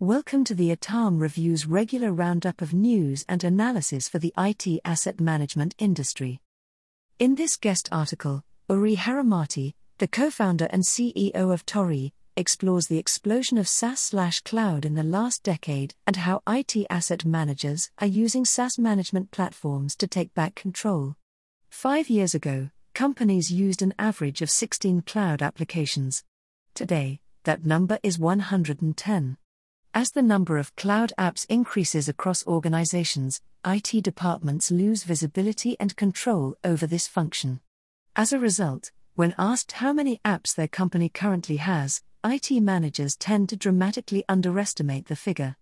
Welcome to the ITAM Review's regular roundup of news and analysis for the IT asset management industry. In this guest article, Uri Haramati, the co founder and CEO of Torii, explores the explosion of SaaS cloud in the last decade and how IT asset managers are using SaaS management platforms to take back control. Five years ago, companies used an average of 16 cloud applications. Today, that number is 110. As the number of cloud apps increases across organizations, IT departments lose visibility and control over this function. As a result, when asked how many apps their company currently has, IT managers tend to dramatically underestimate the figure.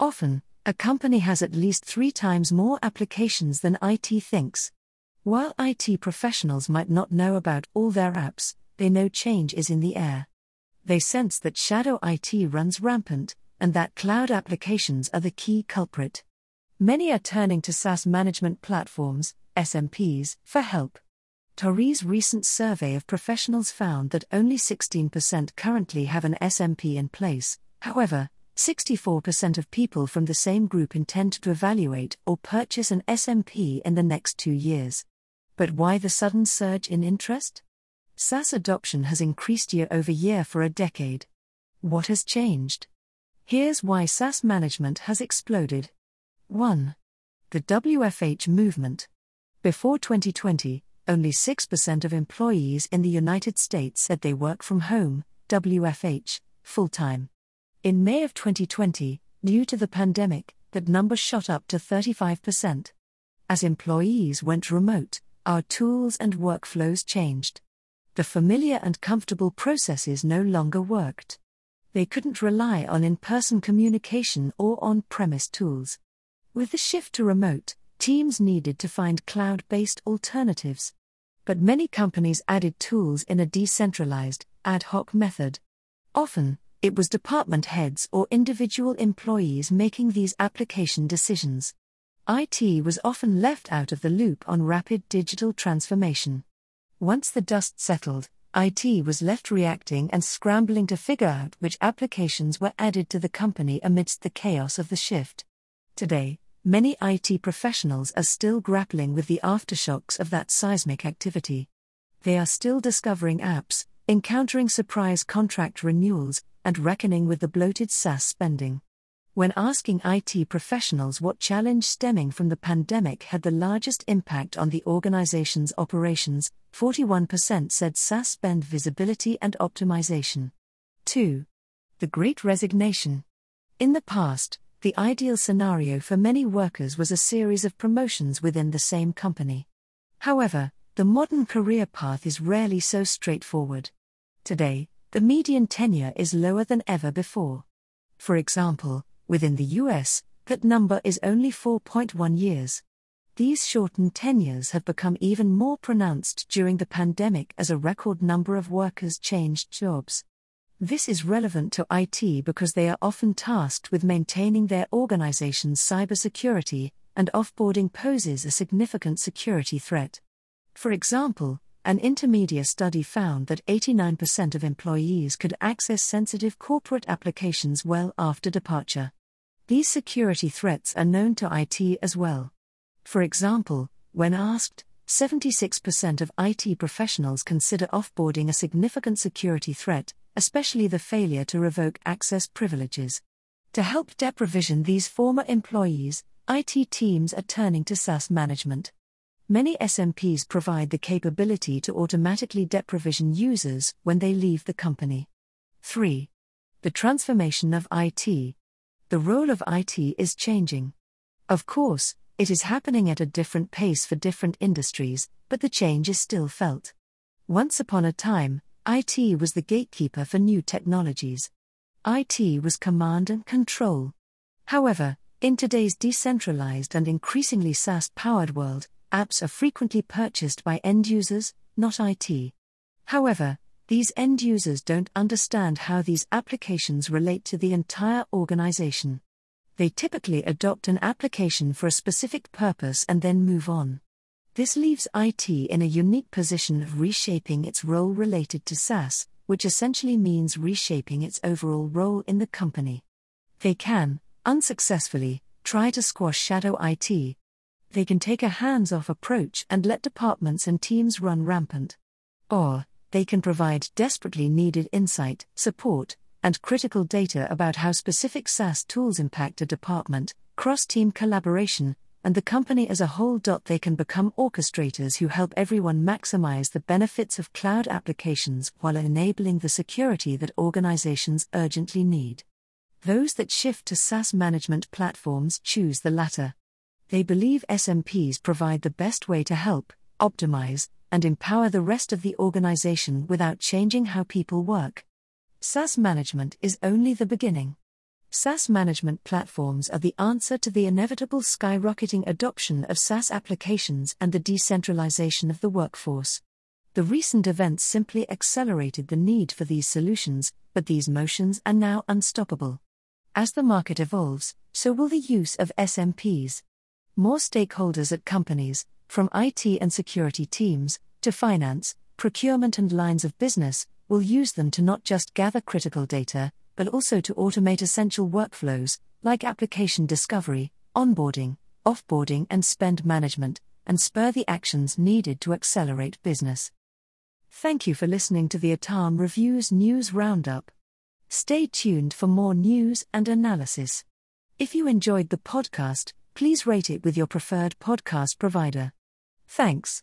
Often, a company has at least three times more applications than IT thinks. While IT professionals might not know about all their apps, they know change is in the air. They sense that shadow IT runs rampant, and that cloud applications are the key culprit. Many are turning to SaaS management platforms, SMPs, for help. Torii's recent survey of professionals found that only 16% currently have an SMP in place, however, 64% of people from the same group intend to evaluate or purchase an SMP in the next two years. But why the sudden surge in interest? SaaS adoption has increased year over year for a decade. What has changed? Here's why SaaS management has exploded. 1. The WFH movement. Before 2020, only 6% of employees in the United States said they work from home, WFH, full time. In May of 2020, due to the pandemic, that number shot up to 35%. As employees went remote, our tools and workflows changed. The familiar and comfortable processes no longer worked they couldn't rely on in person communication or on premise tools. With the shift to remote, teams needed to find cloud based alternatives. But many companies added tools in a decentralized, ad hoc method. Often, it was department heads or individual employees making these application decisions. IT was often left out of the loop on rapid digital transformation. Once the dust settled, IT was left reacting and scrambling to figure out which applications were added to the company amidst the chaos of the shift. Today, many IT professionals are still grappling with the aftershocks of that seismic activity. They are still discovering apps, encountering surprise contract renewals, and reckoning with the bloated SaaS spending. When asking IT professionals what challenge stemming from the pandemic had the largest impact on the organization's operations, 41% said SaaS spend visibility and optimization. 2. The Great Resignation. In the past, the ideal scenario for many workers was a series of promotions within the same company. However, the modern career path is rarely so straightforward. Today, the median tenure is lower than ever before. For example, Within the US, that number is only 4.1 years. These shortened tenures have become even more pronounced during the pandemic as a record number of workers changed jobs. This is relevant to IT because they are often tasked with maintaining their organization's cybersecurity, and offboarding poses a significant security threat. For example, an intermedia study found that 89% of employees could access sensitive corporate applications well after departure. These security threats are known to IT as well. For example, when asked, 76% of IT professionals consider offboarding a significant security threat, especially the failure to revoke access privileges. To help deprovision these former employees, IT teams are turning to SaaS management. Many SMPs provide the capability to automatically deprovision users when they leave the company. 3. The transformation of IT. The role of IT is changing. Of course, it is happening at a different pace for different industries, but the change is still felt. Once upon a time, IT was the gatekeeper for new technologies. IT was command and control. However, in today's decentralized and increasingly SaaS powered world, apps are frequently purchased by end users, not IT. However, these end users don't understand how these applications relate to the entire organization. They typically adopt an application for a specific purpose and then move on. This leaves IT in a unique position of reshaping its role related to SaaS, which essentially means reshaping its overall role in the company. They can, unsuccessfully, try to squash shadow IT. They can take a hands off approach and let departments and teams run rampant. Or, they can provide desperately needed insight, support, and critical data about how specific SaaS tools impact a department, cross team collaboration, and the company as a whole. They can become orchestrators who help everyone maximize the benefits of cloud applications while enabling the security that organizations urgently need. Those that shift to SaaS management platforms choose the latter. They believe SMPs provide the best way to help, optimize, and empower the rest of the organization without changing how people work. SaaS management is only the beginning. SaaS management platforms are the answer to the inevitable skyrocketing adoption of SaaS applications and the decentralization of the workforce. The recent events simply accelerated the need for these solutions, but these motions are now unstoppable. As the market evolves, so will the use of SMPs. More stakeholders at companies, from IT and security teams, to finance, procurement, and lines of business, will use them to not just gather critical data, but also to automate essential workflows, like application discovery, onboarding, offboarding, and spend management, and spur the actions needed to accelerate business. Thank you for listening to the ITAM Reviews News Roundup. Stay tuned for more news and analysis. If you enjoyed the podcast, please rate it with your preferred podcast provider. Thanks.